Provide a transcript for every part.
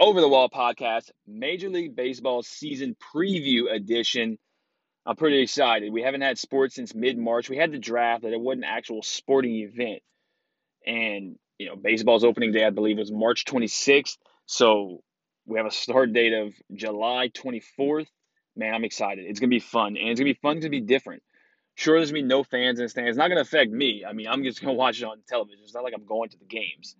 Over the Wall podcast, Major League Baseball season preview edition. I'm pretty excited. We haven't had sports since mid March. We had the draft, that it wasn't an actual sporting event. And, you know, baseball's opening day, I believe, was March 26th. So we have a start date of July 24th. Man, I'm excited. It's going to be fun. And it's going to be fun to be different. Sure, there's going to be no fans in the stands. It's not going to affect me. I mean, I'm just going to watch it on television. It's not like I'm going to the games.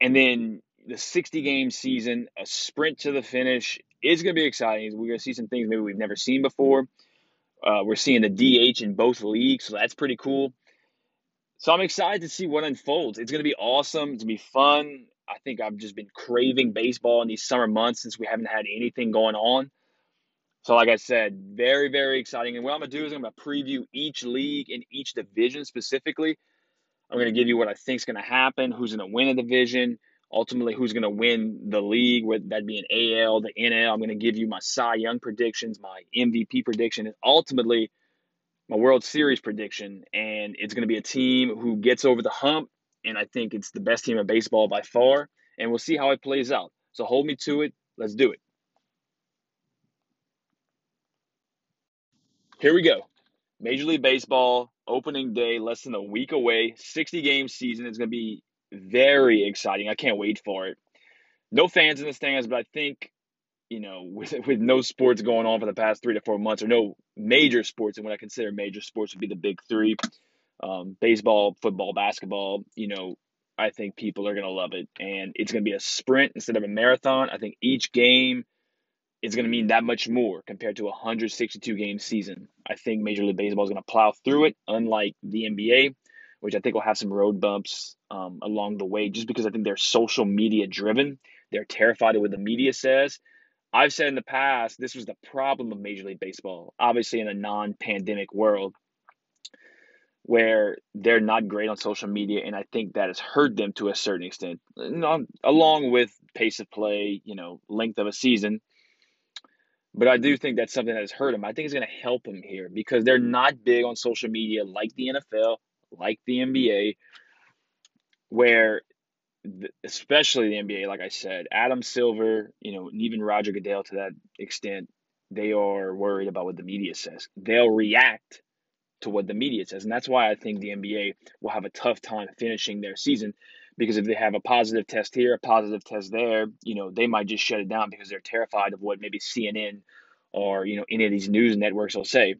And then the 60 game season, a sprint to the finish is going to be exciting. We're going to see some things maybe we've never seen before. Uh, we're seeing the DH in both leagues, so that's pretty cool. So I'm excited to see what unfolds. It's going to be awesome. It's going to be fun. I think I've just been craving baseball in these summer months since we haven't had anything going on. So, like I said, very, very exciting. And what I'm going to do is I'm going to preview each league and each division specifically. I'm going to give you what I think is going to happen, who's going to win a division, ultimately who's going to win the league, whether that be an AL, the NL. I'm going to give you my Cy Young predictions, my MVP prediction, and ultimately my World Series prediction. And it's going to be a team who gets over the hump, and I think it's the best team in baseball by far. And we'll see how it plays out. So hold me to it. Let's do it. Here we go. Major League Baseball opening day, less than a week away. 60 game season is going to be very exciting. I can't wait for it. No fans in the stands, but I think, you know, with, with no sports going on for the past three to four months, or no major sports, and what I consider major sports would be the big three um, baseball, football, basketball, you know, I think people are going to love it. And it's going to be a sprint instead of a marathon. I think each game is going to mean that much more compared to a 162 game season. I think Major League Baseball is going to plow through it, unlike the NBA, which I think will have some road bumps um, along the way just because I think they're social media driven. They're terrified of what the media says. I've said in the past, this was the problem of Major League Baseball, obviously in a non pandemic world where they're not great on social media, and I think that has hurt them to a certain extent, along with pace of play, you know, length of a season. But I do think that's something that has hurt them. I think it's going to help them here because they're not big on social media like the NFL, like the mm-hmm. NBA, where especially the NBA, like I said, Adam Silver, you know, and even Roger Goodell to that extent, they are worried about what the media says. They'll react to what the media says. And that's why I think the NBA will have a tough time finishing their season because if they have a positive test here, a positive test there, you know, they might just shut it down because they're terrified of what maybe CNN or, you know, any of these news networks will say.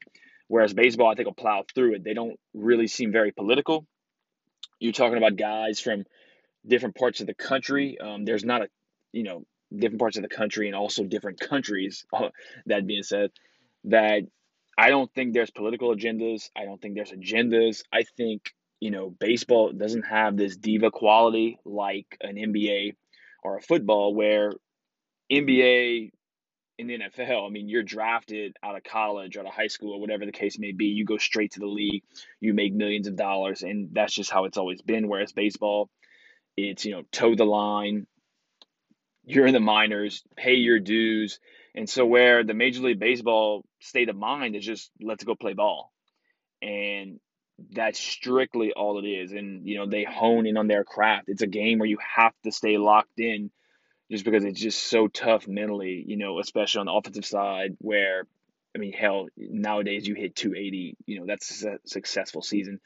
Whereas baseball, I think, will plow through it. They don't really seem very political. You're talking about guys from different parts of the country. Um, there's not a, you know, different parts of the country and also different countries, that being said, that I don't think there's political agendas. I don't think there's agendas. I think you know, baseball doesn't have this diva quality like an NBA or a football where NBA in the NFL, I mean, you're drafted out of college or out of high school or whatever the case may be. You go straight to the league, you make millions of dollars, and that's just how it's always been. Whereas baseball, it's, you know, toe the line, you're in the minors, pay your dues. And so, where the Major League Baseball state of mind is just let's go play ball. And that's strictly all it is. And, you know, they hone in on their craft. It's a game where you have to stay locked in just because it's just so tough mentally, you know, especially on the offensive side where, I mean, hell, nowadays you hit 280, you know, that's a successful season.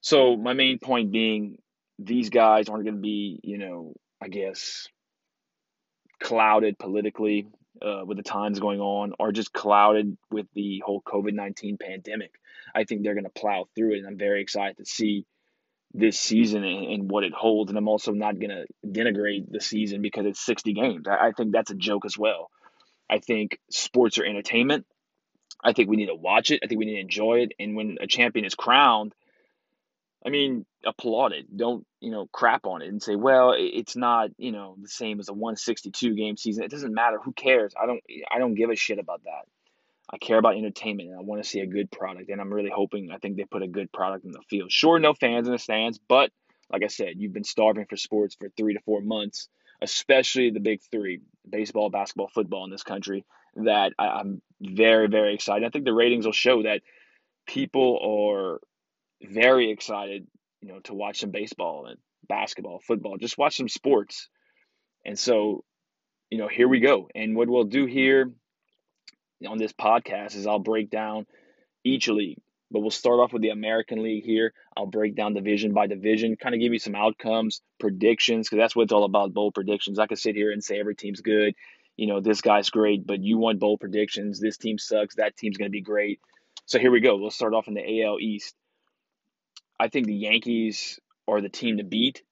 So, my main point being these guys aren't going to be, you know, I guess, clouded politically uh, with the times going on or just clouded with the whole COVID 19 pandemic. I think they're going to plow through it. And I'm very excited to see this season and, what it holds. And I'm also not going to denigrate the season because it's 60 games. I, I think that's a joke as well. I think sports are entertainment. I think we need to watch it. I think we need to enjoy it. And when a champion is crowned, I mean, applaud it. Don't, you know, crap on it and say, well, it's not, you know, the same as a 162 game season. It doesn't matter. Who cares? I don't I don't give a shit about that. I care about entertainment and I want to see a good product. And I'm really hoping, I think they put a good product in the field. Sure, no fans in the stands, but like I said, you've been starving for sports for three to four months, especially the big three baseball, basketball, football in this country. That I, am very, very excited. I think the ratings will show that people are very excited, you know, to watch some baseball and basketball, football, just watch some sports. And so you know, here we go. And what we'll do here on this podcast is I'll break down each league. But we'll start off with the American League here. I'll break down division by division, kind of give you some outcomes, predictions, because that's what it's all about bold predictions. I could sit here and say every team's good. You know, this guy's great, but you want bold predictions. This team sucks. That team's going to be great. So here we go. We'll start off in the AL East. I think the Yankees are the team to beat.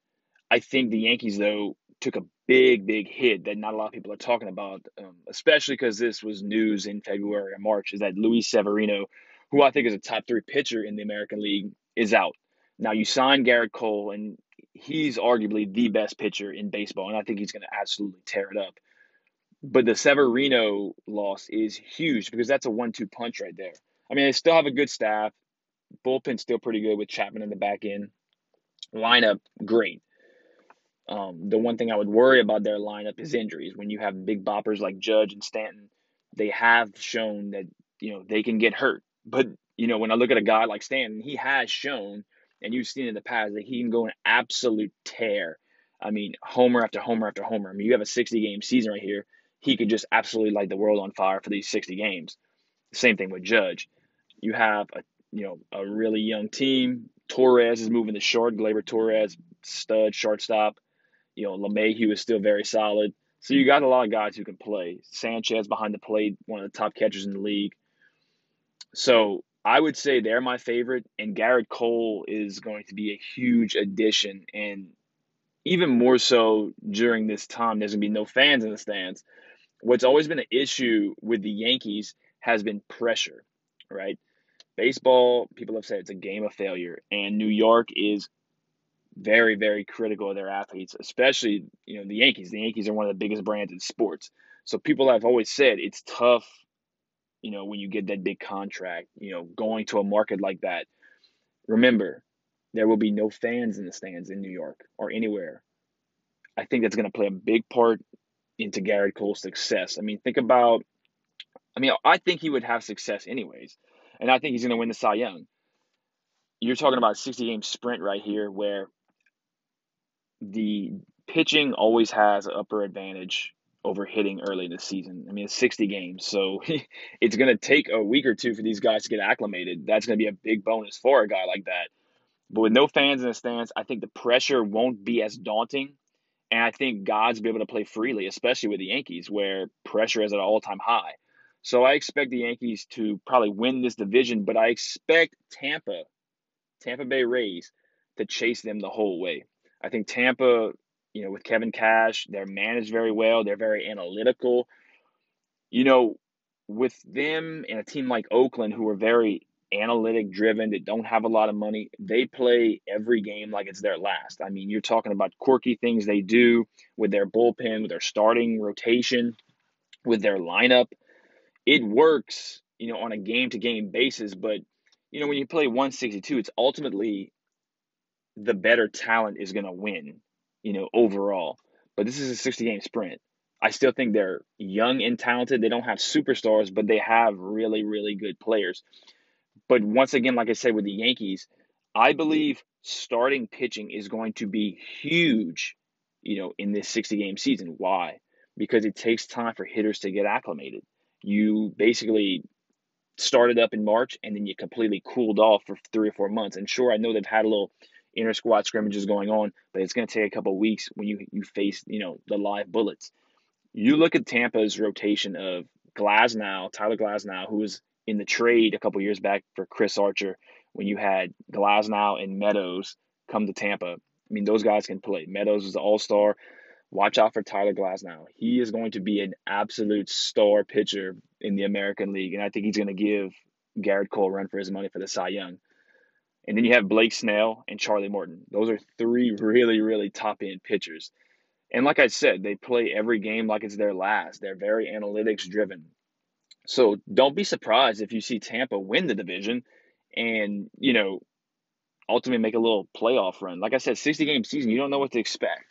I think the Yankees, though, took a big, big hit that not a lot of people are talking about, um, especially because this was news in February or March, is that Luis Severino, who I think is a top three pitcher in the American League, is out. Now, you signed Gerrit Cole, and he's arguably the best pitcher in baseball, and I think he's going to absolutely tear it up. But the Severino loss is huge because that's a one two punch right there. I mean, they still have a good staff. Bullpen's still pretty good with Chapman in the back end. Lineup, great. Um, the one thing I would worry about their lineup is injuries. When you have big boppers like Judge and Stanton, they have shown that you know they can get hurt. But you know, when I look at a guy like Stanton, he has shown, and you've seen in the past that he can go an absolute tear. I mean, homer after homer after homer. I mean, you have a 60 game season right here. He could just absolutely light the world on fire for these 60 games. Same thing with Judge. You have a you know a really young team. Torres is moving the short. Gleyber Torres, stud shortstop. You know, LeMahieu is still very solid. So you got a lot of guys who can play. Sanchez behind the plate, one of the top catchers in the league. So I would say they're my favorite, and Gerrit Cole is going to be a huge addition. And even more so during this time, there's to be no fans in the stands. What's always been an issue with the Yankees has been pressure, right? Baseball, people have said it's a game of failure, and New York is very, very critical of their athletes, especially you know the Yankees. The Yankees are one of the biggest brands in sports, so people have always said it's tough. You know when you get that big contract, you know going to a market like that. Remember, there will be no fans in the stands in New York or anywhere. I think that's going to play a big part into Gerrit Cole's success. I mean, think about. I mean, I think he would have success anyways, and I think he's going to win the Cy Young. You're talking about a 60 game sprint right here where the pitching always has an upper advantage over hitting early in the season. I mean, it's 60 games, so it's going to take a week or two for these guys to get acclimated. That's going to be a big bonus for a guy like that. But with no fans in the stands, I think the pressure won't be as daunting. And I think God's be able to play freely, especially with the Yankees, where pressure is at an all time high. So I expect the Yankees to probably win this division, but I expect Tampa, Tampa Bay Rays, to chase them the whole way. I think Tampa, you know, with Kevin Cash, they're managed very well. They're very analytical. You know, with them and a team like Oakland, who are very analytic driven, that don't have a lot of money, they play every game like it's their last. I mean, you're talking about quirky things they do with their bullpen, with their starting rotation, with their lineup. It works, you know, on a game to game basis, but you know, when you play 162, it's ultimately the better talent is going to win, you know, overall. But this is a 60 game sprint. I still think they're young and talented. They don't have superstars, but they have really, really good players. But once again, like I said with the Yankees, I believe starting pitching is going to be huge, you know, in this 60 game season. Why? Because it takes time for hitters to get acclimated. You basically started up in March and then you completely cooled off for three or four months. And sure, I know they've had a little inter squad scrimmages going on, but it's going to take a couple weeks when you you face you know the live bullets. You look at Tampa's rotation of Glasnow, Tyler Glasnow, who was in the trade a couple years back for Chris Archer. When you had Glasnow and Meadows come to Tampa, I mean those guys can play. Meadows is an All Star. Watch out for Tyler Glasnow. He is going to be an absolute star pitcher in the American League, and I think he's going to give Gerrit Cole run for his money for the Cy Young. And then you have Blake Snell and Charlie Morton. Those are three really, really top end pitchers. And like I said, they play every game like it's their last. They're very analytics driven. So don't be surprised if you see Tampa win the division and, you know, ultimately make a little playoff run. Like I said, 60 game season, you don't know what to expect.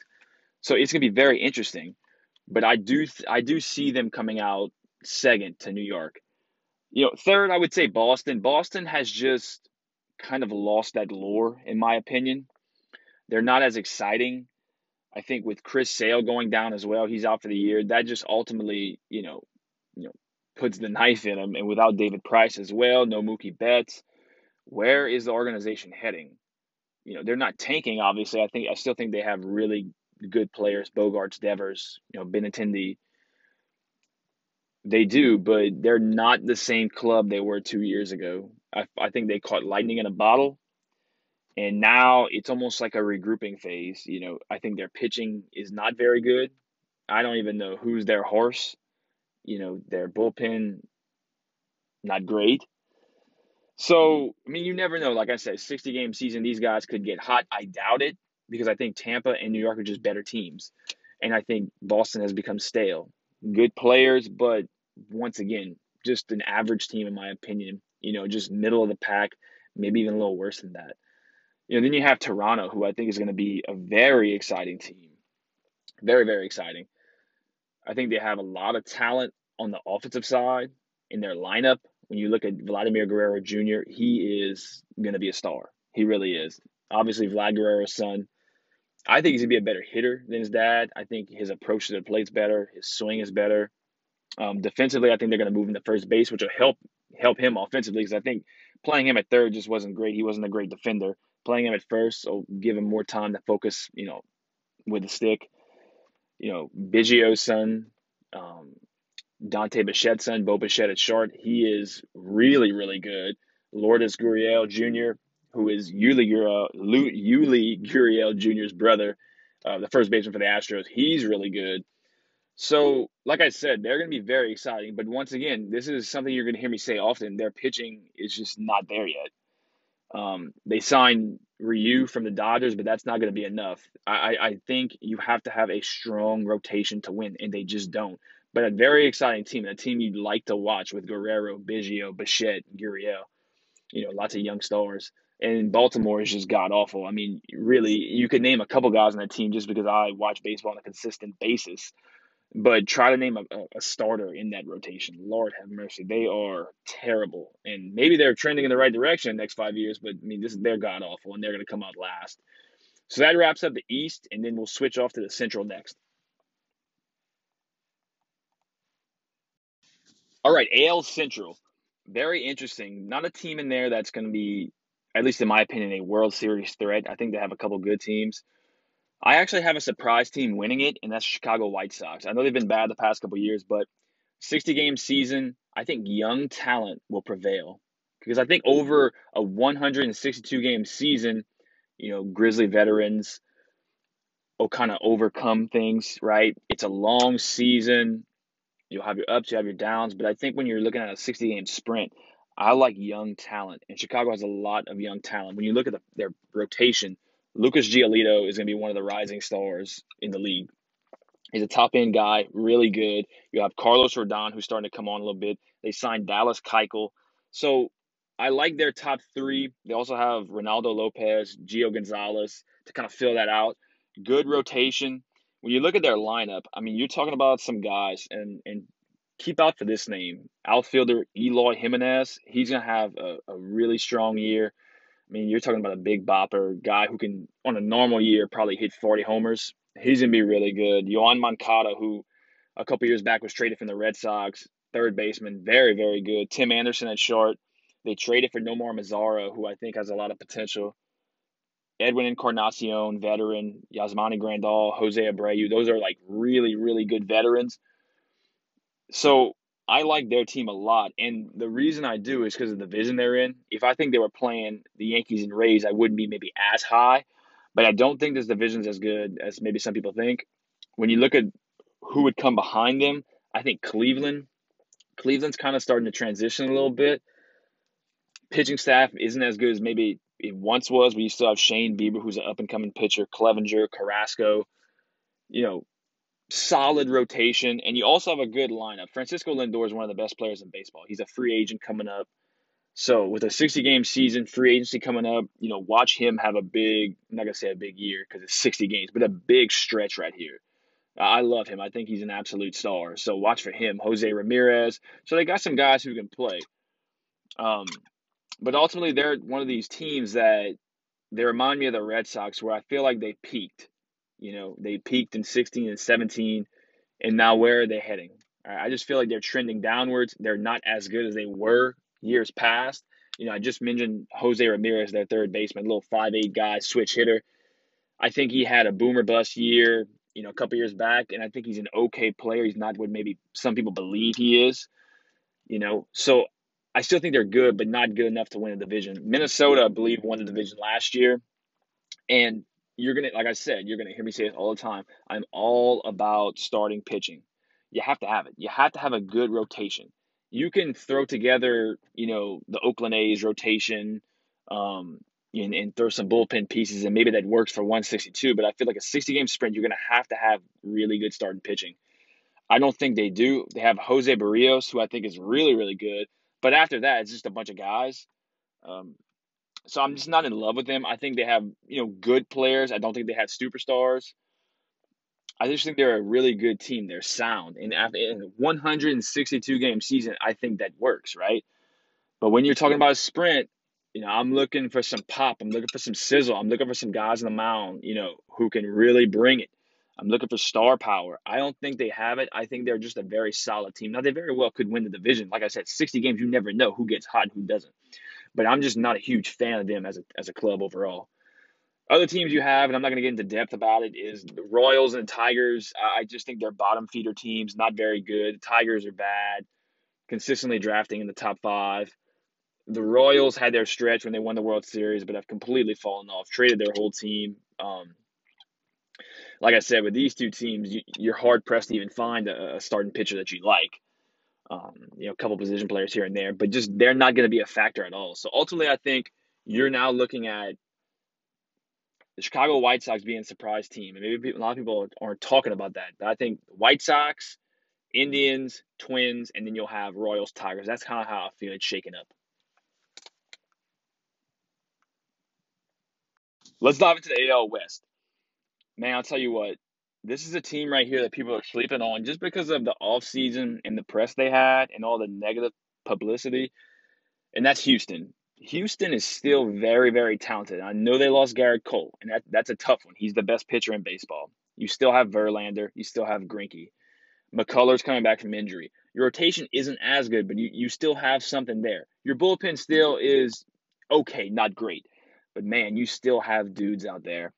So it's going to be very interesting. But I do I do see them coming out second to New York. You know, third I would say Boston. Boston has just kind of lost that lore, in my opinion. They're not as exciting. I think with Chris Sale going down as well, he's out for the year. That just ultimately, you know, you know, puts the knife in him. And without David Price as well, no Mookie Betts, where is the organization heading? You know, they're not tanking. Obviously, I think I still think they have really good players, Bogaerts, Devers, you know, Benintendi. They do, but they're not the same club they were two years ago. I, I think they caught lightning in a bottle, and now it's almost like a regrouping phase. You know, I think their pitching is not very good. I don't even know who's their horse. You know, their bullpen, not great. So, I mean, you never know. Like I said, 60 game season, these guys could get hot. I doubt it because I think Tampa and New York are just better teams. And I think Boston has become stale. Good players, but once again, just an average team, in my opinion. You know, just middle of the pack, maybe even a little worse than that. You know, then you have Toronto, who I think is going to be a very exciting team. Very, very exciting. I think they have a lot of talent on the offensive side in their lineup. When you look at Vladimir Guerrero Jr., he is going to be a star. He really is. Obviously, Vlad Guerrero's son. I think he's going to be a better hitter than his dad. I think his approach to the plate's better. His swing is better. Um, defensively, I think they're going to move him to first base, which will help help him offensively because I think playing him at third just wasn't great. He wasn't a great defender. Playing him at first will give him more time to focus, you know, with the stick. You know, Biggio's son, um, Dante Bichette's son, Bo Bichette at short, he is really, really good. Lourdes Gurriel Jr., who is Yuli Gurriel, Yuli Jr.'s brother, uh, the first baseman for the Astros, he's really good. So, like I said, they're going to be very exciting. But once again, this is something you're going to hear me say often. Their pitching is just not there yet. Um, they signed Ryu from the Dodgers, but that's not going to be enough. I, I think you have to have a strong rotation to win, and they just don't. But a very exciting team, a team you'd like to watch with Guerrero, Biggio, Bichette, Gurriel. You know, lots of young stars. And Baltimore is just god awful. I mean, really, you could name a couple guys on that team just because I watch baseball on a consistent basis. But try to name a, a starter in that rotation. Lord have mercy, they are terrible. And maybe they're trending in the right direction in the next five years, but I mean, this they're god awful, and they're going to come out last. So that wraps up the East, and then we'll switch off to the Central next. All right, AL Central. Very interesting. Not a team in there that's going to be, at least in my opinion, a World Series threat. I think they have a couple good teams. I actually have a surprise team winning it, and that's Chicago White Sox. I know they've been bad the past couple years, but 60 game season, I think young talent will prevail. Because I think over a 162 game season, you know, Grizzly veterans will kind of overcome things, right? It's a long season. You'll have your ups, you have your downs, but I think when you're looking at a 60 game sprint, I like young talent, and Chicago has a lot of young talent. When you look at the, their rotation, Lucas Giolito is going to be one of the rising stars in the league. He's a top end guy, really good. You have Carlos Rodon, who's starting to come on a little bit. They signed Dallas Keuchel. So I like their top three. They also have Ronaldo Lopez, Gio Gonzalez to kind of fill that out. Good rotation. When you look at their lineup, I mean, you're talking about some guys, and and keep out for this name. Outfielder Eloy Jimenez. He's gonna have a, a really strong year. I mean, you're talking about a big bopper guy who can, on a normal year, probably hit 40 homers. He's going to be really good. Yoan Moncada, who a couple years back was traded from the Red Sox, third baseman, very, very good. Tim Anderson at short. They traded for Nomar Mazara, who I think has a lot of potential. Edwin Encarnacion, veteran. Yasmani Grandal, Jose Abreu. Those are like really, really good veterans. So I like their team a lot, and the reason I do is because of the vision they're in. If I think they were playing the Yankees and Rays, I wouldn't be maybe as high, but I don't think this division's as good as maybe some people think. When you look at who would come behind them, I think Cleveland. Cleveland's kind of starting to transition a little bit. Pitching staff isn't as good as maybe it once was. We still have Shane Bieber, who's an up and coming pitcher, Clevinger, Carrasco. You know, solid rotation, and you also have a good lineup. Francisco Lindor is one of the best players in baseball. He's a free agent coming up. So with a 60 game season, free agency coming up, you know, watch him have a big, I'm not to say a big year because it's 60 games, but a big stretch right here. I love him. I think he's an absolute star. So watch for him. Jose Ramirez. So they got some guys who can play. Um, but ultimately, they're one of these teams that they remind me of the Red Sox where I feel like they peaked You know, they peaked in 16 and 17, and now where are they heading? I just feel like they're trending downwards. They're not as good as they were years past. You know, I just mentioned Jose Ramirez, their third baseman, little five eight guy, switch hitter. I think he had a boomer bust year, you know, a couple years back, and I think he's an okay player. He's not what maybe some people believe he is. You know, so I still think they're good, but not good enough to win a division. Minnesota, I believe, won the division last year, and you're gonna, like I said, you're gonna hear me say this all the time. I'm all about starting pitching. You have to have it. You have to have a good rotation. You can throw together, you know, the Oakland A's rotation, um, and, and throw some bullpen pieces, and maybe that works for 162. But I feel like a 60 game sprint, you're gonna have to have really good starting pitching. I don't think they do. They have Jose Berrios, who I think is really, really good. But after that, it's just a bunch of guys. Um, so I'm just not in love with them. I think they have, you know, good players. I don't think they have superstars. I just think they're a really good team. They're sound. And after in 162 game season, I think that works, right? But when you're talking about a sprint, you know, I'm looking for some pop. I'm looking for some sizzle. I'm looking for some guys on the mound, you know, who can really bring it. I'm looking for star power. I don't think they have it. I think they're just a very solid team. Now, they very well could win the division. Like I said, 60 games, you never know who gets hot and who doesn't. But I'm just not a huge fan of them as a, as a club overall. Other teams you have, and I'm not going to get into depth about it, is the Royals and the Tigers. I just think they're bottom feeder teams, not very good. The Tigers are bad, consistently drafting in the top five. The Royals had their stretch when they won the World Series, but have completely fallen off, traded their whole team. Um, like I said, with these two teams, you, are hard pressed to even find a, a, starting pitcher that you like. Um, you know, a couple position players here and there, but just they're not going to be a factor at all. So ultimately, I think you're now looking at the Chicago White Sox being a surprise team, and maybe a lot of people aren't talking about that. But I think White Sox, Indians, Twins, and then you'll have Royals, Tigers. That's kind of how I feel it's shaking up. Let's dive into the AL West man, I'll tell you what, this is a team right here that people are sleeping on just because of the offseason and the press they had and all the negative publicity. And that's Houston. Houston is still very, very talented. I know they lost Gerrit Cole, and that, that's a tough one. He's the best pitcher in baseball. You still have Verlander. You still have Greinke. McCullers coming back from injury. Your rotation isn't as good, but you, you still have something there. Your bullpen still is okay, not great. But man, you still have dudes out there.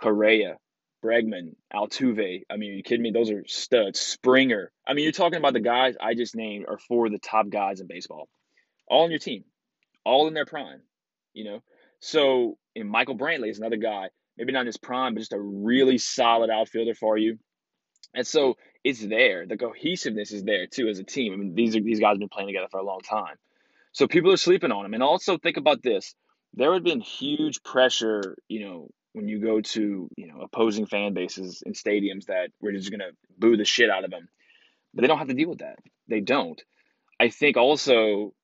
Correa, Bregman, Altuve. I mean, you kidding me? Those are studs. Springer. I mean, you're talking about the guys I just named are four of the top guys in baseball, all on your team, all in their prime. You know, so and Michael Brantley is another guy, maybe not in his prime, but just a really solid outfielder for you. And so it's there. The cohesiveness is there too as a team. I mean, these are these guys have been playing together for a long time. So people are sleeping on them. And also think about this. There would have been huge pressure, you know, when you go to you know opposing fan bases in stadiums that we're just gonna boo the shit out of them, but they don't have to deal with that. They don't. I think also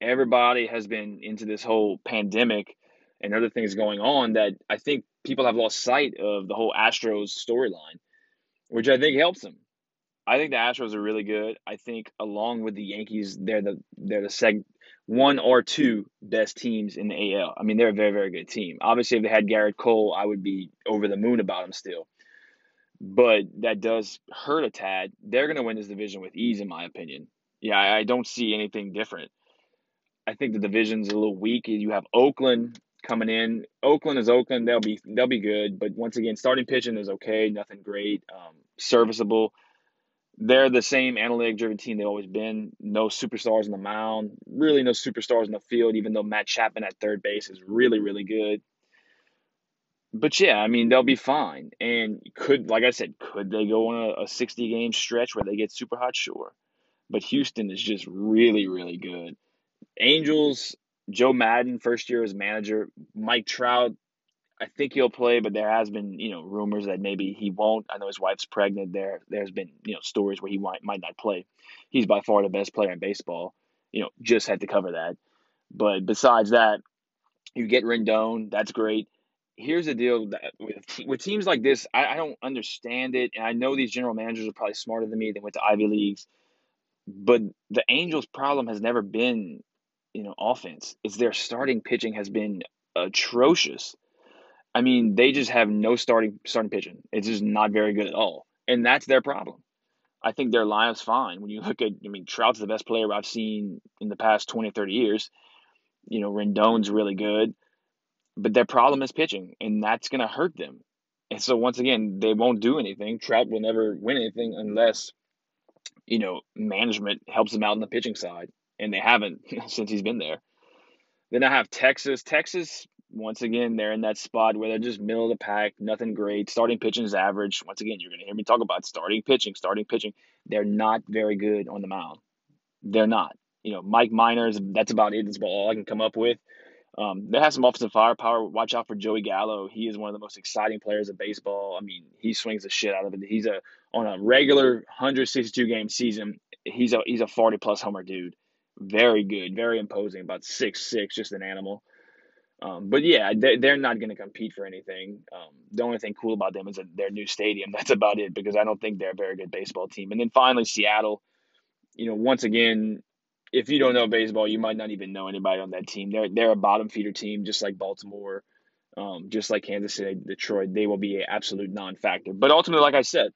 everybody has been into this whole pandemic and other things going on that I think people have lost sight of the whole Astros storyline, which I think helps them. I think the Astros are really good. I think along with the Yankees, they're the they're the seg one or two best teams in the AL. I mean, they're a very, very good team. Obviously, if they had Gerrit Cole, I would be over the moon about them still. But that does hurt a tad. They're going to win this division with ease, in my opinion. Yeah, I, I don't see anything different. I think the division's a little weak. You have Oakland coming in. Oakland is Oakland. They'll be they'll be good, but once again, starting pitching is okay, nothing great, um, serviceable they're the same analytic driven team they've always been. No superstars on the mound, really no superstars in the field, even though Matt Chapman at third base is really, really good. But yeah, I mean, they'll be fine. And could, like I said, could they go on a, a 60 game stretch where they get super hot? Sure. But Houston is just really, really good. Angels, Joe Maddon, first year as manager, Mike Trout, I think he'll play, but there has been you know rumors that maybe he won't. I know his wife's pregnant. There there's been you know stories where he might might not play. He's by far the best player in baseball. You know, just had to cover that. But besides that, you get Rendon. That's great. Here's the deal that with with teams like this, I, I don't understand it, and I know these general managers are probably smarter than me. They went to Ivy leagues, but the Angels' problem has never been you know offense. It's their starting pitching has been atrocious I mean, they just have no starting starting pitching. It's just not very good at all, and that's their problem. I think their lineup's fine. When you look at, I mean, Trout's the best player I've seen in the past 20, 30 years. You know, Rendon's really good, but their problem is pitching, and that's going to hurt them. And so once again, they won't do anything. Trout will never win anything unless, you know, management helps them out on the pitching side, and they haven't since he's been there. Then I have Texas. Texas, once again, they're in that spot where they're just middle of the pack, nothing great. Starting pitching is average. Once again, you're going to hear me talk about starting pitching, starting pitching. They're not very good on the mound. They're not. You know, Mike Minors, that's about it. That's about all I can come up with. Um, they have some offensive firepower. Watch out for Joey Gallo. He is one of the most exciting players of baseball. I mean, he swings the shit out of it. He's a on a regular 162 game season. He's a he's a 40 plus homer dude. Very good, very imposing. About six six, just an animal. Um, but yeah, they, they're not going to compete for anything. Um, the only thing cool about them is their new stadium. That's about it because I don't think they're a very good baseball team. And then finally, Seattle. You know, once again, if you don't know baseball, you might not even know anybody on that team. They're they're a bottom feeder team, just like Baltimore, um, just like Kansas City, Detroit. They will be an absolute non-factor. But ultimately, like I said,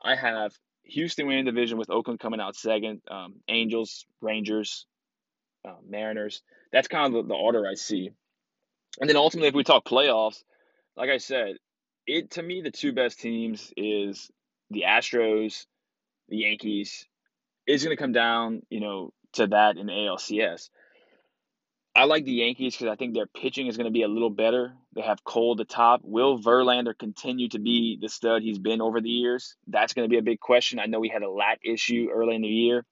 I have Houston winning division with Oakland coming out second, um, Angels, Rangers, uh, Mariners. That's kind of the, the order I see. And then ultimately, if we talk playoffs, like I said, it to me the two best teams is the Astros, the Yankees. It's going to come down, you know, to that in the ALCS. I like the Yankees because I think their pitching is going to be a little better. They have Cole at the top. Will Verlander continue to be the stud he's been over the years? That's going to be a big question. I know he had a lat issue early in the year,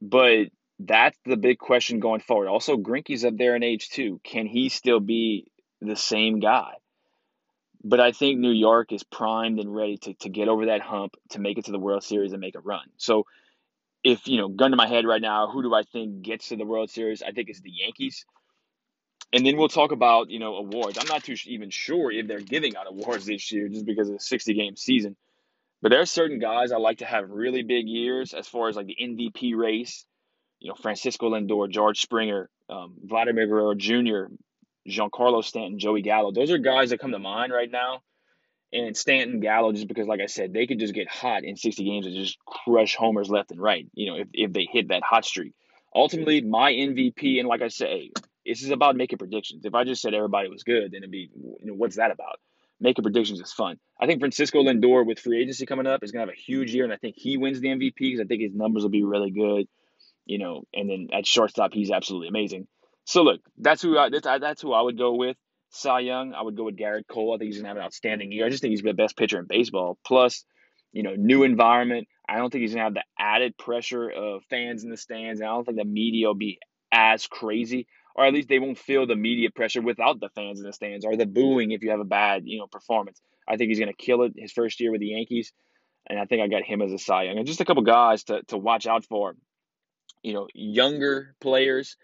but that's the big question going forward. Also, Greinke's up there in age too. Can he still be the same guy? But I think New York is primed and ready to, to get over that hump to make it to the World Series and make a run. So if you know, gun to my head right now, who do I think gets to the World Series? I think it's the Yankees. And then we'll talk about you know awards. I'm not too even sure if they're giving out awards this year just because of the 60 game season. But there are certain guys I like to have really big years as far as like the MVP race. You know, Francisco Lindor, George Springer, um, Vladimir Guerrero Jr., Giancarlo Stanton, Joey Gallo. Those are guys that come to mind right now and Stanton Gallo just because, like I said, they could just get hot in 60 games and just crush homers left and right, you know, if, if they hit that hot streak. Ultimately, my MVP, and like I say, this is about making predictions. If I just said everybody was good, then it'd be, you know, what's that about? Making predictions is fun. I think Francisco Lindor with free agency coming up is going to have a huge year, and I think he wins the MVP because I think his numbers will be really good, you know, and then at shortstop, he's absolutely amazing. So look, that's who I, that's, that's who I would go with. Cy Young, I would go with Gerrit Cole. I think he's to have an outstanding year. I just think he's the best pitcher in baseball. Plus, you know, new environment. I don't think he's to have the added pressure of fans in the stands. And I don't think the media will be as crazy, or at least they won't feel the media pressure without the fans in the stands or the booing if you have a bad, you know, performance. I think he's to kill it his first year with the Yankees. And I think I got him as a Cy Young. And just a couple guys to, to watch out for. You know, younger players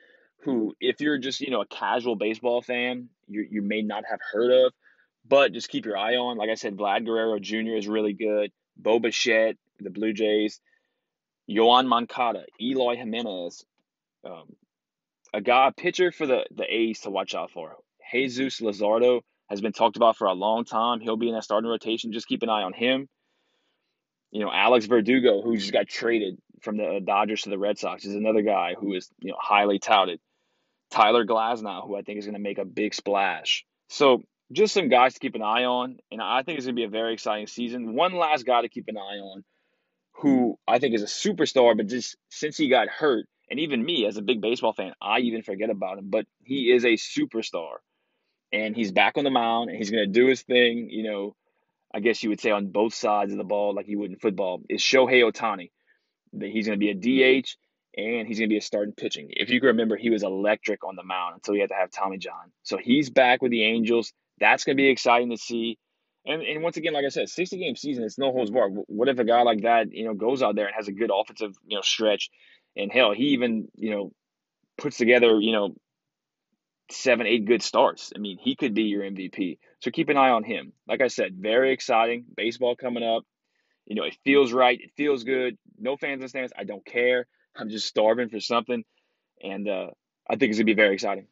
who, if you're just, you know, a casual baseball fan, you, you may not have heard of, but just keep your eye on. Like I said, Vlad Guerrero Jr. is really good. Bo Bichette, the Blue Jays. Yoan Moncada, Eloy Jimenez, um, a guy, a pitcher for the, the A's to watch out for. Jesus Luzardo has been talked about for a long time. He'll be in that starting rotation. Just keep an eye on him. You know, Alex Verdugo, who just got traded from the uh, Dodgers to the Red Sox, is another guy who is you know highly touted. Tyler Glasnow, who I think is going to make a big splash. So just some guys to keep an eye on, and I think it's going to be a very exciting season. One last guy to keep an eye on, who hmm. I think is a superstar, but just since he got hurt, and even me as a big baseball fan, I even forget about him. But he is a superstar, and he's back on the mound, and he's going to do his thing. You know, I guess you would say on both sides of the ball, like you would in football. Is Shohei Ohtani? He's going to be a DH and he's going to be a starting pitching. If you can remember, he was electric on the mound until he had to have Tommy John. So he's back with the Angels. That's going to be exciting to see. And, and once again, like I said, 60 game season, it's no holds barred. What if a guy like that, you know, goes out there and has a good offensive, you know, stretch? And hell, he even, you know, puts together, you know, seven, eight good starts. I mean, he could be your MVP. So keep an eye on him. Like I said, very exciting. Baseball coming up. You know, it feels right. It feels good. No fans in stands. I don't care. I'm just starving for something, and uh, I think it's gonna be very exciting.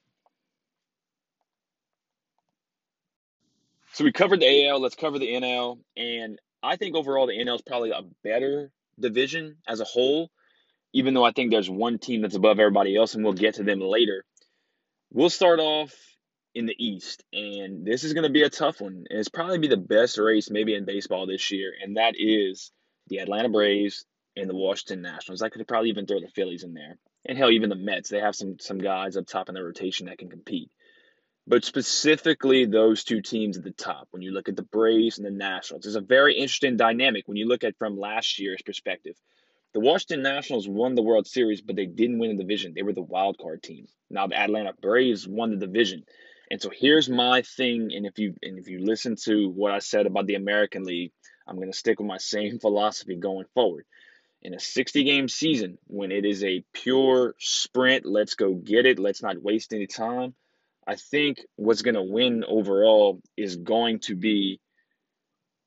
So we covered the AL. Let's cover the NL. And I think overall the NL is probably a better division as a whole, even though I think there's one team that's above everybody else, and we'll get to them later. We'll start off in the East, and this is going to be a tough one. And it's probably be the best race maybe in baseball this year, and that is the Atlanta Braves and the Washington Nationals. I could probably even throw the Phillies in there, and hell, even the Mets. They have some some guys up top in the rotation that can compete. But specifically, those two teams at the top, when you look at the Braves and the Nationals, there's a very interesting dynamic when you look at from last year's perspective. The Washington Nationals won the World Series, but they didn't win the division. They were the wild card team. Now the Atlanta Braves won the division. And so here's my thing, and if you and if you listen to what I said about the American League, I'm gonna stick with my same philosophy going forward. In a 60 game season, when it is a pure sprint, let's go get it, let's not waste any time I think what's going to win overall is going to be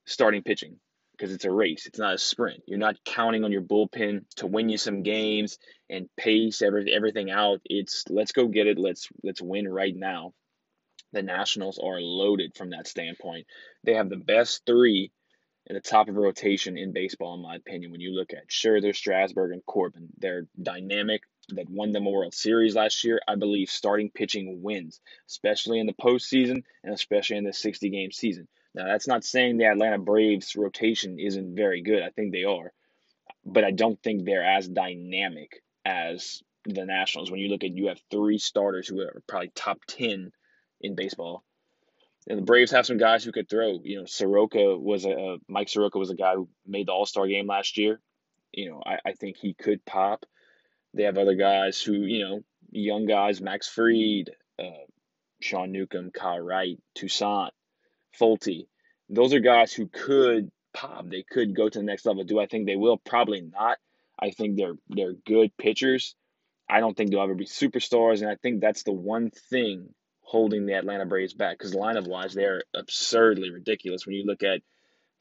starting pitching because it's a race. It's not a sprint. You're not counting on your bullpen to win you some games and pace every, everything out. It's let's go get it. Let's let's win right now. The Nationals are loaded from that standpoint. They have the best three in the top of rotation in baseball, in my opinion. When you look at Scherzer, Strasburg, and Corbin, they're dynamic, that won them a World Series last year, I believe starting pitching wins, especially in the postseason and especially in the 60 game season. Now, that's not saying the Atlanta Braves rotation isn't very good. I think they are. But I don't think they're as dynamic as the Nationals. When you look at, you have three starters who are probably top 10 in baseball. And the Braves have some guys who could throw. You know, Soroka was a, Mike Soroka was a guy who made the All Star game last year. You know, I, I think he could pop. They have other guys who, you know, young guys, Max Fried, uh, Sean Newcomb, Kyle Wright, Toussaint, Folty. Those are guys who could pop. They could go to the next level. Do I think they will? Probably not. I think they're they're good pitchers. I don't think they'll ever be superstars, and I think that's the one thing holding the Atlanta Braves back. Because lineup wise, they're absurdly ridiculous. When you look at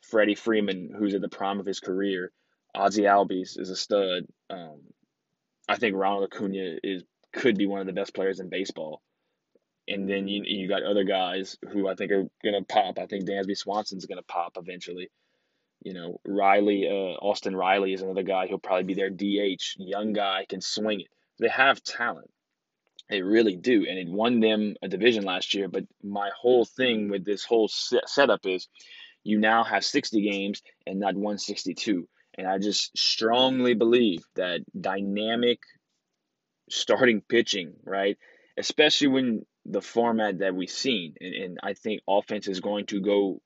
Freddie Freeman, who's at the prime of his career, Ozzie Albies is a stud. Um, I think Ronald Acuna is could be one of the best players in baseball. And then you you got other guys who I think are gonna pop. I think Dansby Swanson's gonna pop eventually. You know, Riley, uh, Austin Riley is another guy. He'll probably be their DH. Young guy can swing it. They have talent. They really do, and it won them a division last year. But my whole thing with this whole set- setup is, you now have 60 games and not 162. And I just strongly believe that dynamic starting pitching, right? Especially when the format that we've seen, and, and I think offense is going to go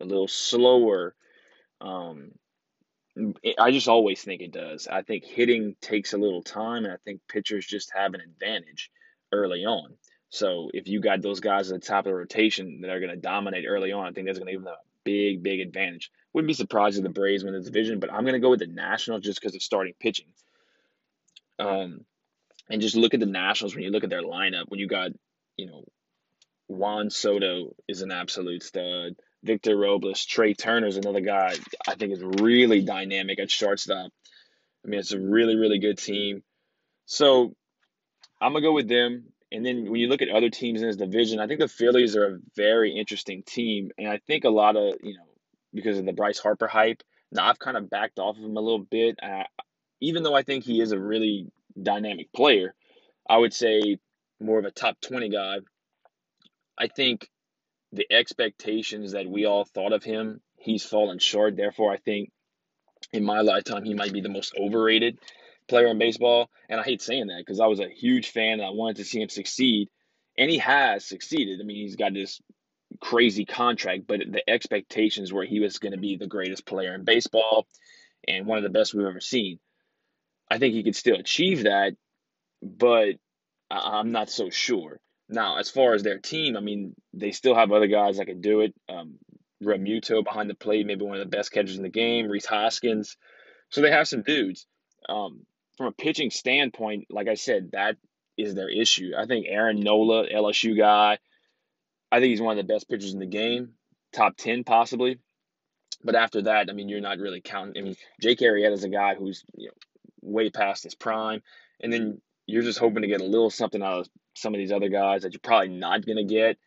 a little slower. Um, I just always think it does. I think hitting takes a little time, and I think pitchers just have an advantage early on. So if you got those guys at the top of the rotation that are going to dominate early on, I think that's going to give them a big, big advantage. Wouldn't be surprised if the Braves win the division, but I'm going to go with the Nationals just because of starting pitching. Um, and just look at the Nationals when you look at their lineup. When you got, you know, Juan Soto is an absolute stud. Victor Robles, Trea Turner is another guy I think is really dynamic at shortstop. I mean, it's a really, really good team. So I'm gonna go with them. And then when you look at other teams in this division, I think the Phillies are a very interesting team. And I think a lot of, you know, because of the Bryce Harper hype. Now I've kind of backed off of him a little bit. Uh, even though I think he is a really dynamic player, I would say more of a top 20 guy. I think the expectations that we all thought of him, he's fallen short. Therefore, I think in my lifetime, he might be the most overrated player in baseball. And I hate saying that because I was a huge fan and I wanted to see him succeed. And he has succeeded. I mean, he's got this crazy contract, but the expectations were he was going to be the greatest player in baseball and one of the best we've ever seen. I think he could still achieve that, but I'm not so sure. Now, as far as their team, I mean, they still have other guys that can do it. Um, Realmuto behind the plate, maybe one of the best catchers in the game. Rhys Hoskins. So they have some dudes. Um, from a pitching standpoint, like I said, that is their issue. I think Aaron Nola, LSU guy, I think he's one of the best pitchers in the game, top 10 possibly. But after that, I mean, you're not really counting. I mean, Jake Arrieta is a guy who's you know, way past his prime. And then you're just hoping to get a little something out of some of these other guys that you're probably not going to get.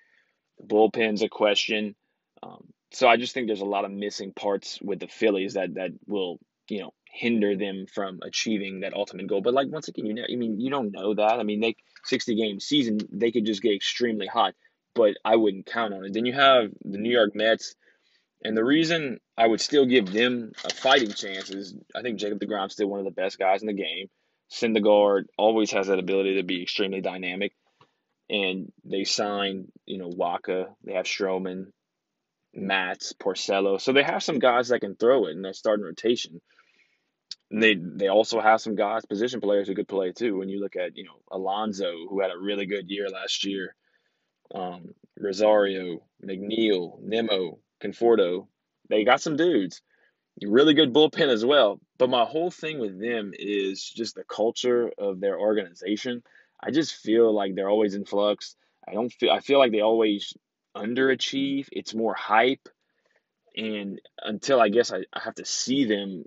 The bullpen's a question. Um, so I just think there's a lot of missing parts with the Phillies that that will you know hinder them from achieving that ultimate goal. But like once again, you know, I mean, you don't know that. I mean, they 60 game season, they could just get extremely hot, but I wouldn't count on it. Then you have the New York Mets, and the reason I would still give them a fighting chance is I think Jacob DeGrom's still one of the best guys in the game. Syndergaard always has that ability to be extremely dynamic, and they signed you know Wacha. they have Stroman, Matz, Porcello, so they have some guys that can throw it in their starting rotation. And they they also have some guys, position players who could play too. When you look at you know Alonso, who had a really good year last year, um, Rosario, McNeil, Nimmo, Conforto, they got some dudes. Really good bullpen as well. But my whole thing with them is just the culture of their organization. I just feel like they're always in flux. I don't feel I feel like they always underachieve. It's more hype. And until I guess I, I have to see them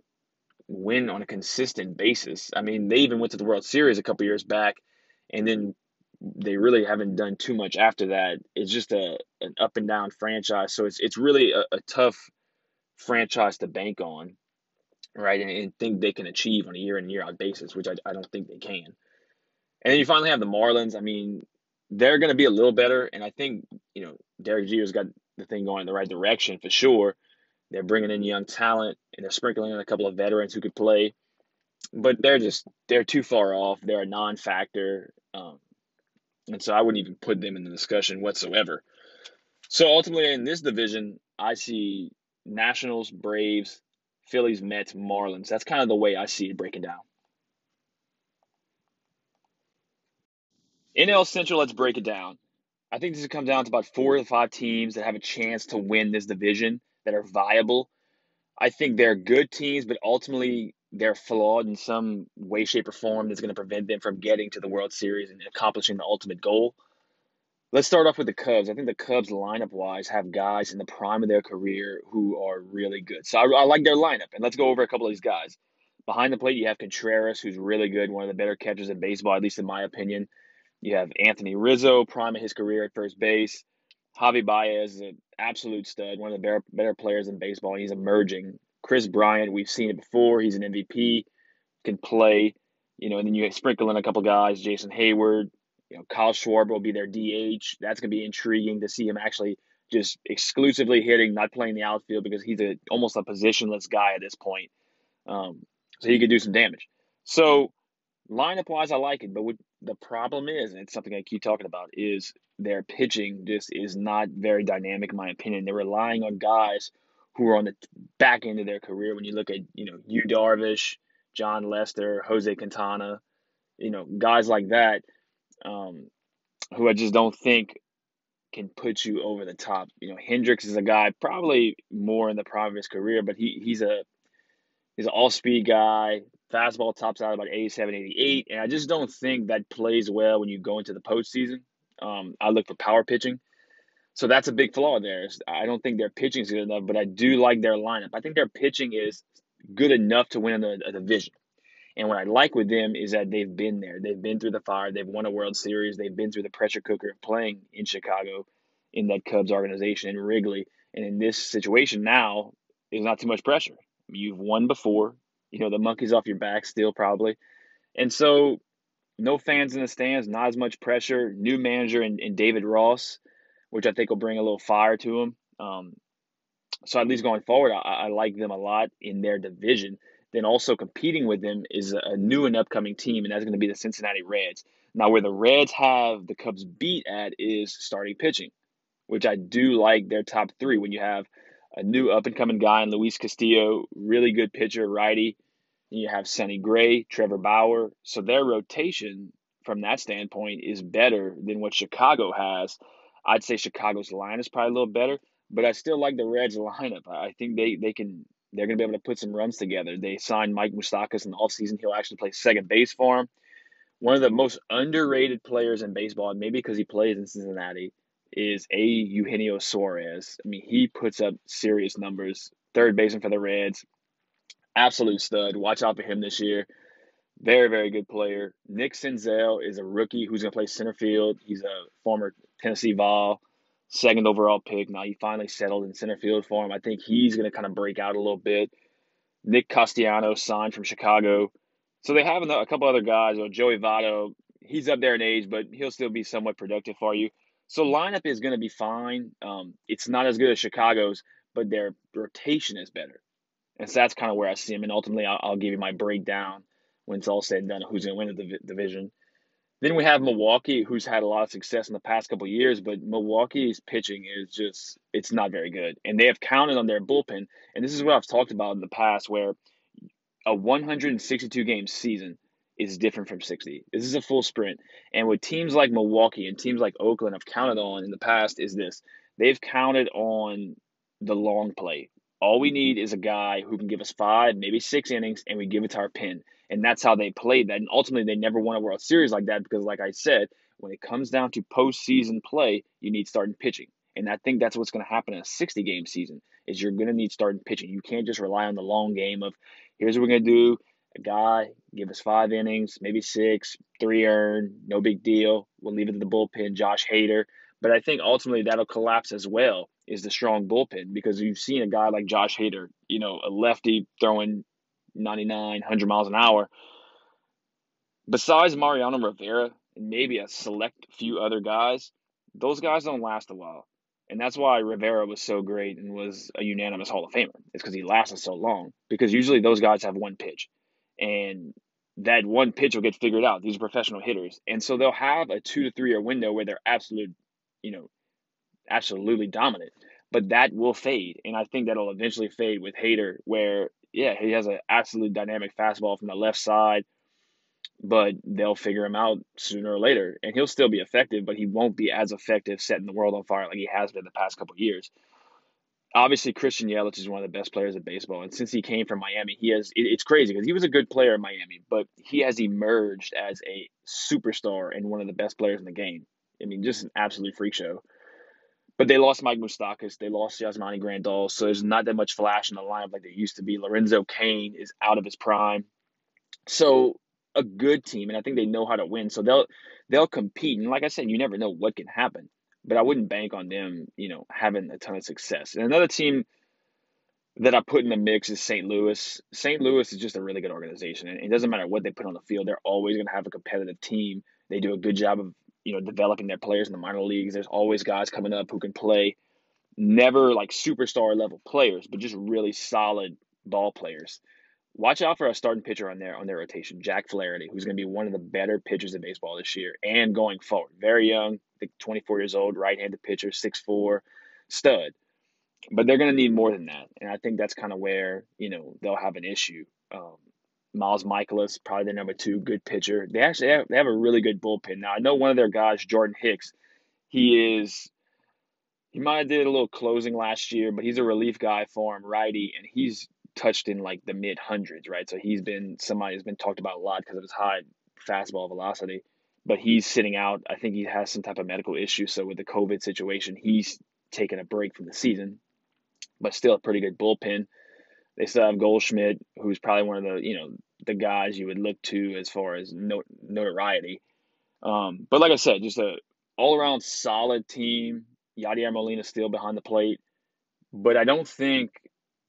win on a consistent basis. I mean, they even went to the World Series a couple years back, and then they really haven't done too much after that. It's just a an up and down franchise, so it's it's really a, a tough franchise to bank on, right? And, and, think they can achieve on a year in year out basis, which I, I don't think they can. And then you finally have the Marlins. I mean, they're going to be a little better, and I think you know Derek Jeter's got the thing going in the right direction for sure. They're bringing in young talent and they're sprinkling in a couple of veterans who could play, but they're just they're too far off. They're a non-factor, um, and so I wouldn't even put them in the discussion whatsoever. So ultimately, in this division, I see Nationals, Braves, Phillies, Mets, Marlins. That's kind of the way I see it breaking down. NL Central, let's break it down. I think this comes down to about four to five teams that have a chance to win this division that are viable. I think they're good teams, but ultimately they're flawed in some way, shape, or form that's going to prevent them from getting to the World Series and accomplishing the ultimate goal. Let's start off with the Cubs. I think the Cubs, lineup wise, have guys in the prime of their career who are really good. So I, I like their lineup. And let's go over a couple of these guys. Behind the plate, you have Contreras, who's really good, one of the better catchers in baseball, at least in my opinion. You have Anthony Rizzo, prime of his career at first base. Javi Baez is an absolute stud, one of the better, better players in baseball. He's emerging. Kris Bryant, we've seen it before. He's an MVP, can play. You know, and then you sprinkle in a couple guys, Jason Heyward. You know, Kyle Schwarber will be their DH. That's going to be intriguing to see him actually just exclusively hitting, not playing the outfield because he's a almost a positionless guy at this point. Um, so he could do some damage. So lineup wise, I like it, but what the problem is, and it's something I keep talking about, is their pitching just is not very dynamic, in my opinion. They're relying on guys who are on the back end of their career. When you look at, you know, Yu Darvish, Jon Lester, Jose Quintana, you know, guys like that, um, who I just don't think can put you over the top. You know, Hendricks is a guy probably more in the prime of his career, but he he's a he's an all speed guy, Fastball tops out about 87, 88, and I just don't think that plays well when you go into the postseason. Um, I look for power pitching. So that's a big flaw there. I don't think their pitching is good enough, but I do like their lineup. I think their pitching is good enough to win a, a division. And what I like with them is that they've been there. They've been through the fire. They've won a World Series. They've been through the pressure cooker of playing in Chicago in that Cubs organization in Wrigley. And in this situation now, there's not too much pressure. You've won before you know, the monkey's off your back still probably. And so no fans in the stands, not as much pressure. New manager and, in David Ross, which I think will bring a little fire to him. Um, so at least going forward, I, I, like them a lot in their division. Then also competing with them is a new and upcoming team, and that's going to be the Cincinnati Reds. Now, where the Reds have the Cubs beat at is starting pitching, which I do like their top three. When you have a new up and coming guy in Luis Castillo, really good pitcher, righty. And you have Sonny Gray, Trevor Bauer. So their rotation from that standpoint is better than what Chicago has. I'd say Chicago's line is probably a little better, but I still like the Reds lineup. I think they, they can they're gonna be able to put some runs together. They signed Mike Moustakas in the offseason. He'll actually play second base for him. One of the most underrated players in baseball, maybe because he plays in Cincinnati, is a Eugenio Suarez. I mean, he puts up serious numbers. Third baseman for the Reds, absolute stud. Watch out for him this year. Very, very good player. Nick Senzel is a rookie who's going to play center field. He's a former Tennessee Vol. second overall pick. Now he finally settled in center field for him. I think he's going to kind of break out a little bit. Nick Castellanos signed from Chicago. So they have a couple other guys. Or Joey Votto, he's up there in age, but he'll still be somewhat productive for you. So lineup is going to be fine. Um, it's not as good as Chicago's, but their rotation is better. And so that's kind of where I see him. And ultimately, I'll, I'll give you my breakdown when it's all said and done who's going to win the div- division. Then we have Milwaukee, who's had a lot of success in the past couple years, but Milwaukee's pitching is just it's not very good. And they have counted on their bullpen. And this is what I've talked about in the past where a 162 game season is different from 60. This is a full sprint. And what teams like Milwaukee and teams like Oakland have counted on in the past is this. They've counted on the long play. All we need is a guy who can give us five, maybe six innings, and we give it to our pin. And that's how they played that. And ultimately, they never won a World Series like that because, like I said, when it comes down to postseason play, you need starting pitching. And I think that's what's going to happen in a 60 game season is you're going to need starting pitching. You can't just rely on the long game of here's what we're going to do. A guy, give us five innings, maybe six, three earned, no big deal. We'll leave it to the bullpen, Josh Hader. But I think ultimately that'll collapse as well is the strong bullpen because you've seen a guy like Josh Hader, you know, a lefty throwing 99, 100 miles an hour. Besides Mariano Rivera and maybe a select few other guys, those guys don't last a while. And that's why Rivera was so great and was a unanimous Hall of Famer. It's because he lasted so long. Because usually those guys have one pitch. And that one pitch will get figured out. These are professional hitters. And so they'll have a two to three year window where they're absolute, you know, absolutely dominant. But that will fade. And I think that'll eventually fade with Hader, where yeah, he has an absolute dynamic fastball from the left side, but they'll figure him out sooner or later, and he'll still be effective, but he won't be as effective setting the world on fire like he has been the past couple years. Obviously, Christian Yelich is one of the best players in baseball, and since he came from Miami, he has it, it's crazy because he was a good player in Miami, but he has emerged as a superstar and one of the best players in the game. I mean, just an absolute freak show. But they lost Mike Moustakas. They lost Yasmani Grandal. So there's not that much flash in the lineup like there used to be. Lorenzo Cain is out of his prime. So a good team, and I think they know how to win. So they'll they'll compete. And like I said, you never know what can happen. But I wouldn't bank on them, you know, having a ton of success. And another team that I put in the mix is St. Louis. St. Louis is just a really good organization. And it doesn't matter what they put on the field, they're always going to have a competitive team. They do a good job of you know, developing their players in the minor leagues. There's always guys coming up who can play, never like superstar level players, but just really solid ball players. Watch out for a starting pitcher on their on their rotation, Jack Flaherty, who's going to be one of the better pitchers in baseball this year and going forward. Very young, I think 24 years old, right-handed pitcher, 6'4", stud. But they're going to need more than that, and I think that's kind of where you know they'll have an issue. Um, Miles Mikolas, probably their number two, good pitcher. They actually have, they have a really good bullpen. Now I know one of their guys, Jordan Hicks, he is he might have did a little closing last year, but he's a relief guy for him, righty, and he's touched in like the mid hundreds, right? So he's been somebody who's been talked about a lot because of his high fastball velocity. But he's sitting out. I think he has some type of medical issue. So with the COVID situation, he's taken a break from the season, but still a pretty good bullpen. They still have Goldschmidt, who's probably one of the you know the guys you would look to as far as notoriety. Um, but like I said, just a all around solid team. Yadier Molina still behind the plate, but I don't think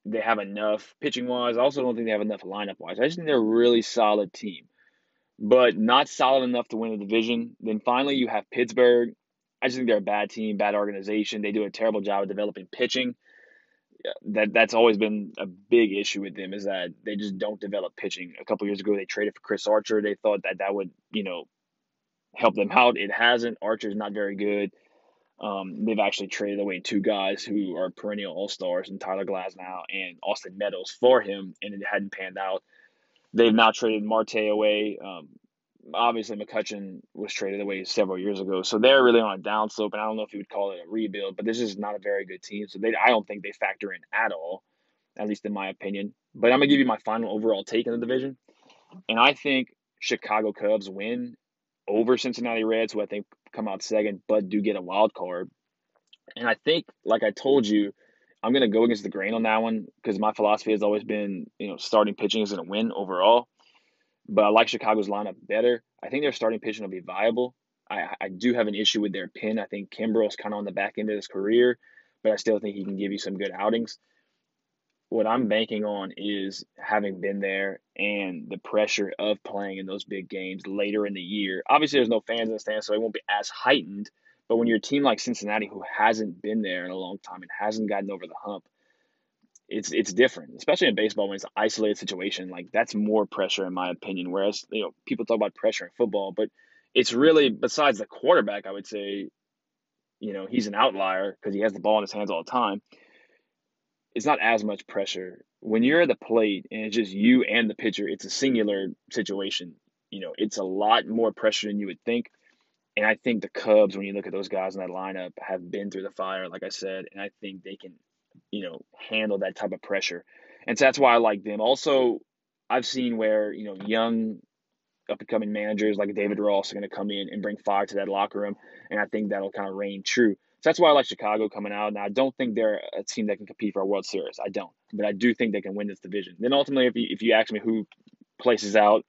they have enough pitching wise. I also don't think they have enough lineup wise. I just think they're a really solid team, but not solid enough to win the division. Then finally, you have Pittsburgh. I just think they're a bad team, bad organization. They do a terrible job of developing pitching that that's always been a big issue with them is that they just don't develop pitching. A couple years ago, they traded for Chris Archer. They thought that that would you know help them out. It hasn't. Archer's not very good. Um, they've actually traded away two guys who are perennial all stars, and Tyler Glasnow and Austin Meadows for him, and it hadn't panned out. They've now traded Marte away. Um, obviously McCutcheon was traded away several years ago, so they're really on a downslope. And I don't know if you would call it a rebuild, but this is not a very good team. So they, I don't think they factor in at all, at least in my opinion. But I'm gonna give you my final overall take in the division, and I think Chicago Cubs win over Cincinnati Reds, who I think come out second, but do get a wild card. And I think, like I told you, I'm gonna go against the grain on that one because my philosophy has always been, you know, starting pitching is gonna win overall but I like Chicago's lineup better. I think their starting pitching will be viable. I, I do have an issue with their pin. I think Kimbrel's kind of on the back end of his career, but I still think he can give you some good outings. What I'm banking on is having been there and the pressure of playing in those big games later in the year. Obviously, there's no fans in the stands, so it won't be as heightened. But when you're a team like Cincinnati, who hasn't been there in a long time and hasn't gotten over the hump, it's it's different, especially in baseball when it's an isolated situation. Like that's more pressure, in my opinion. Whereas you know people talk about pressure in football, but it's really besides the quarterback, I would say, you know, he's an outlier because he has the ball in his hands all the time. It's not as much pressure when you're at the plate and it's just you and the pitcher. It's a singular situation. You know, it's a lot more pressure than you would think. And I think the Cubs, when you look at those guys in that lineup, have been through the fire, like I said, and I think they can you know, handle that type of pressure. And so that's why I like them. Also, I've seen where, you know, young up and coming managers like David Ross are going to come in and bring fire to that locker room. And I think that'll kind of reign true. So that's why I like Chicago coming out. Now, I don't think they're a team that can compete for a World Series. I don't. But I do think they can win this division. Then ultimately, if you, if you ask me who places out,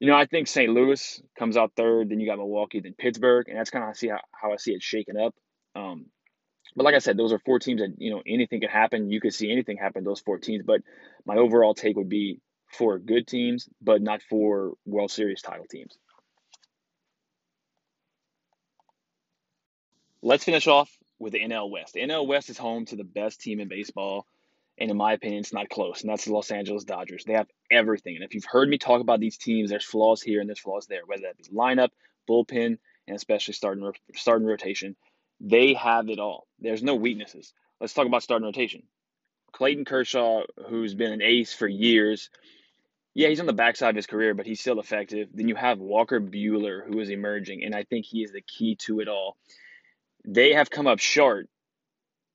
you know, I think St. Louis comes out third. Then you got Milwaukee, then Pittsburgh. And that's kind of see how, how I see it shaking up. Um, but like I said, those are four teams that you know anything could happen. You could see anything happen those four teams. But my overall take would be for good teams, but not for World Series title teams. Let's finish off with the NL West. The NL West is home to the best team in baseball, and in my opinion, it's not close. And that's the Los Angeles Dodgers. They have everything. And if you've heard me talk about these teams, there's flaws here and there's flaws there, whether that be lineup, bullpen, and especially starting starting rotation. They have it all. There's no weaknesses. Let's talk about starting rotation. Clayton Kershaw, who's been an ace for years, yeah, he's on the backside of his career, but he's still effective. Then you have Walker Buehler, who is emerging, and I think he is the key to it all. They have come up short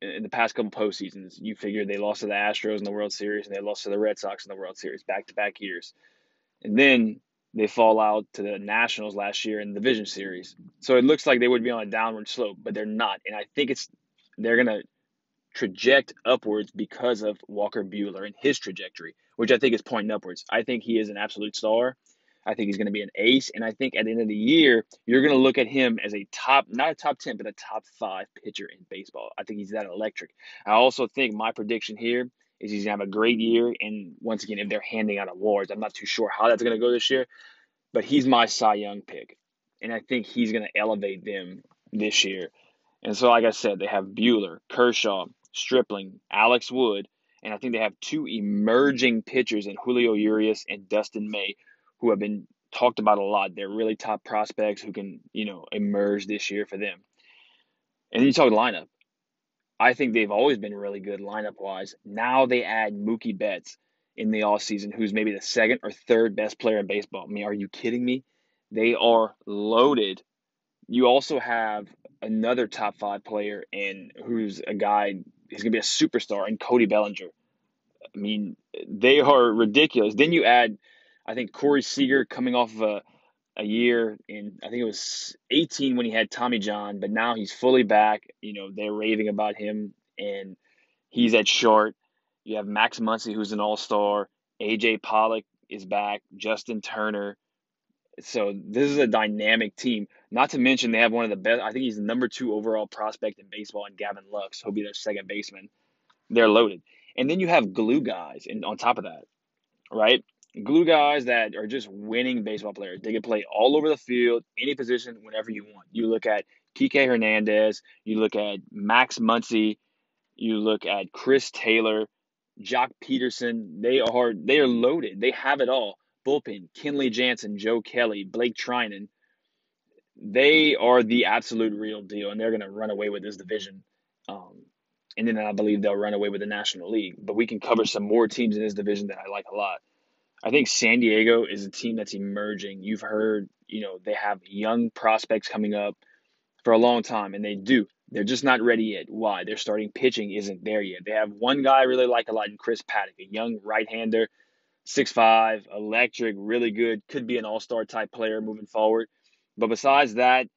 in the past couple postseasons. You figure they lost to the Astros in the World Series and they lost to the Red Sox in the World Series back to back years. And then they fall out to the Nationals last year in the Division Series. So it looks like they would be on a downward slope, but they're not. And I think it's they're gonna traject upwards because of Walker Buehler and his trajectory, which I think is pointing upwards. I think he is an absolute star. I think he's going to be an ace. And I think at the end of the year, you're going to look at him as a top, not a top 10, but a top five pitcher in baseball. I think he's that electric. I also think my prediction here is he's gonna have a great year. And once again, if they're handing out awards, I'm not too sure how that's gonna go this year, but he's my Cy Young pick, and I think he's gonna elevate them this year. And so, like I said, they have Buehler, Kershaw, Stripling, Alex Wood, and I think they have two emerging pitchers in Julio Urias and Dustin May, who have been talked about a lot. They're really top prospects who can, you know, emerge this year for them. And then you talk lineup. I think they've always been really good lineup wise. Now they add Mookie Betts in the off season, who's maybe the second or third best player in baseball. I mean, are you kidding me? They are loaded. You also have another top five player and who's a guy he's gonna be a superstar and Cody Bellinger. I mean, they are ridiculous. Then you add, I think Corey Seager coming off of a a year in I think it was 18 when he had Tommy John, but now he's fully back. You know, they're raving about him and he's at short. You have Max Muncy who's an all-star, AJ Pollock is back, Justin Turner. So this is a dynamic team. Not to mention they have one of the best I think he's the number 2 overall prospect in baseball and Gavin Lux. He'll be their second baseman. They're loaded. And then you have glue guys and on top of that, right? Glue guys that are just winning baseball players. They can play all over the field, any position, whenever you want. You look at Kike Hernandez, you look at Max Muncy, you look at Chris Taylor, Joc Pederson. They are they are loaded. They have it all. Bullpen, Kenley Jansen, Joe Kelly, Blake Treinen. They are the absolute real deal, and they're going to run away with this division. Um, and then I believe they'll run away with the National League. But we can cover some more teams in this division that I like a lot. I think San Diego is a team that's emerging. You've heard, you know, they have young prospects coming up for a long time, and they do. They're just not ready yet. Why? Their starting pitching isn't there yet. They have one guy I really like a lot in Chris Paddack, a young right-hander, six-five, electric, really good, could be an all-star type player moving forward. But besides that,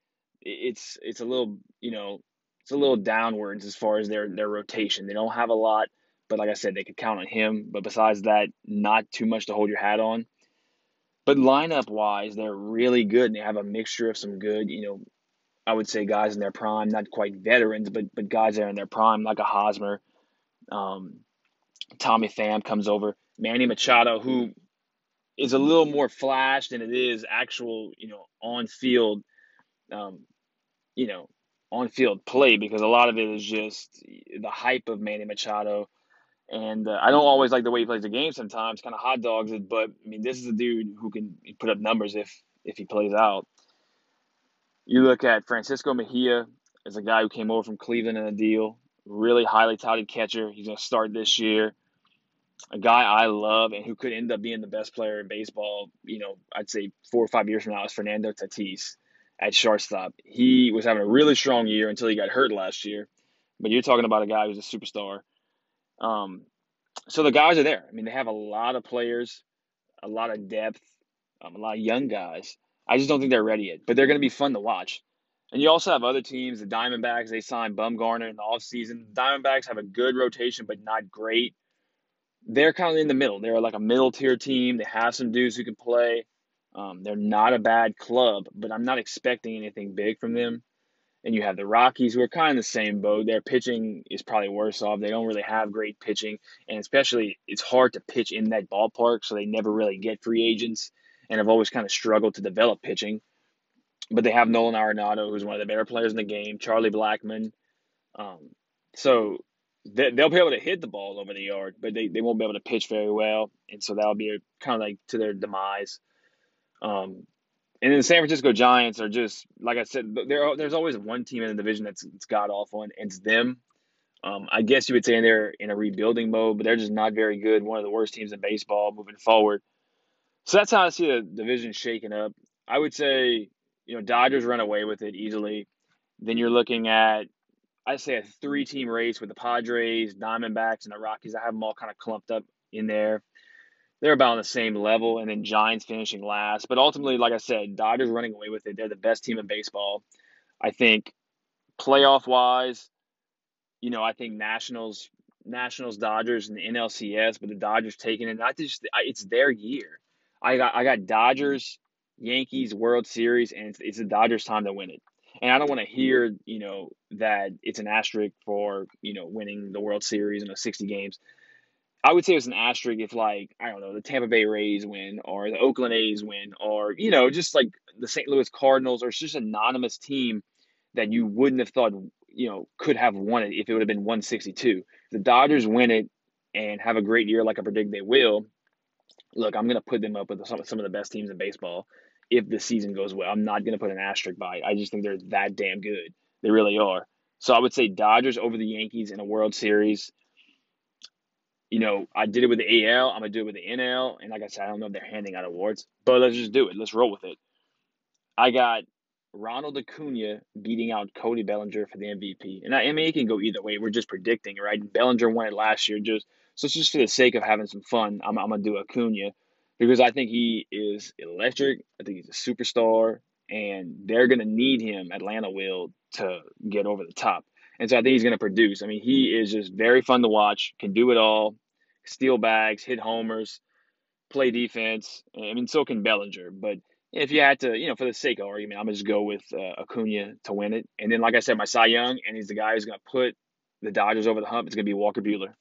it's it's a little, you know, it's a little downwards as far as their their rotation. They don't have a lot but like I said, they could count on him. But besides that, not too much to hold your hat on. But lineup wise, they're really good and they have a mixture of some good, you know, I would say guys in their prime, not quite veterans, but but guys that are in their prime, like a Hosmer. Um, Tommy Pham comes over. Manny Machado, who is a little more flash than it is actual, you know, on field, um, you know, on field play because a lot of it is just the hype of Manny Machado. And uh, I don't always like the way he plays the game sometimes, kind of hot dogs it. But I mean, this is a dude who can put up numbers if if he plays out. You look at Francisco Mejia as a guy who came over from Cleveland in a deal, really highly touted catcher. He's going to start this year. A guy I love and who could end up being the best player in baseball, you know, I'd say four or five years from now is Fernando Tatis at shortstop. He was having a really strong year until he got hurt last year. But you're talking about a guy who's a superstar. Um, so the guys are there. I mean, they have a lot of players, a lot of depth, um, a lot of young guys. I just don't think they're ready yet, but they're going to be fun to watch. And you also have other teams, the Diamondbacks, they signed Bumgarner in the offseason. Diamondbacks have a good rotation, but not great. They're kind of in the middle. They're like a middle tier team. They have some dudes who can play. Um, they're not a bad club, but I'm not expecting anything big from them. And you have the Rockies, who are kind of the same boat. Their pitching is probably worse off. They don't really have great pitching, and especially it's hard to pitch in that ballpark, so they never really get free agents and have always kind of struggled to develop pitching. But they have Nolan Arenado, who's one of the better players in the game, Charlie Blackmon. Um, so they, will be able to hit the ball over the yard, but they, they won't be able to pitch very well. And so that'll be a, kind of like to their demise. Um, and then the San Francisco Giants are just, like I said, there, there's always one team in the division that's, that's god awful, and it's them. Um, I guess you would say they're in a rebuilding mode, but they're just not very good. One of the worst teams in baseball moving forward. So that's how I see the division shaking up. I would say, you know, Dodgers run away with it easily. Then you're looking at, I'd say, a three team race with the Padres, Diamondbacks, and the Rockies. I have them all kind of clumped up in there. They're about on the same level, and then Giants finishing last. But ultimately, like I said, Dodgers running away with it. They're the best team in baseball. I think playoff wise, you know, I think Nationals, Nationals, Dodgers, and the NLCS, but the Dodgers taking it. I just, it's their year. I got I got Dodgers, Yankees World Series, and it's, it's the Dodgers' time to win it. And I don't want to hear you know that it's an asterisk for you know winning the World Series in the sixty games. I would say it's an asterisk if like I don't know the Tampa Bay Rays win or the Oakland A's win or you know just like the St. Louis Cardinals or just an anonymous team that you wouldn't have thought you know could have won it if it would have been 162. The Dodgers win it and have a great year like I predict they will look, I'm going to put them up with some, some of the best teams in baseball if the season goes well. I'm not going to put an asterisk by it. I just think they're that damn good. They really are. So I would say Dodgers over the Yankees in a World Series. You know, I did it with the AL. I'm to do it with the NL. And like I said, I don't know if they're handing out awards, but let's just do it. Let's roll with it. I got Ronald Acuna beating out Cody Bellinger for the MVP. And I, I mean, it can go either way. We're just predicting, right? Bellinger won it last year just – so it's just for the sake of having some fun, I'm, I'm gonna do Acuna because I think he is electric. I think he's a superstar, and they're gonna need him. Atlanta will to get over the top, and so I think he's gonna produce. I mean, he is just very fun to watch. Can do it all, steal bags, hit homers, play defense. I mean, so can Bellinger, but if you had to, you know, for the sake of argument, I'm gonna just go with uh, Acuna to win it. And then, like I said, my Cy Young, and he's the guy who's gonna put the Dodgers over the hump. It's gonna be Walker Buehler.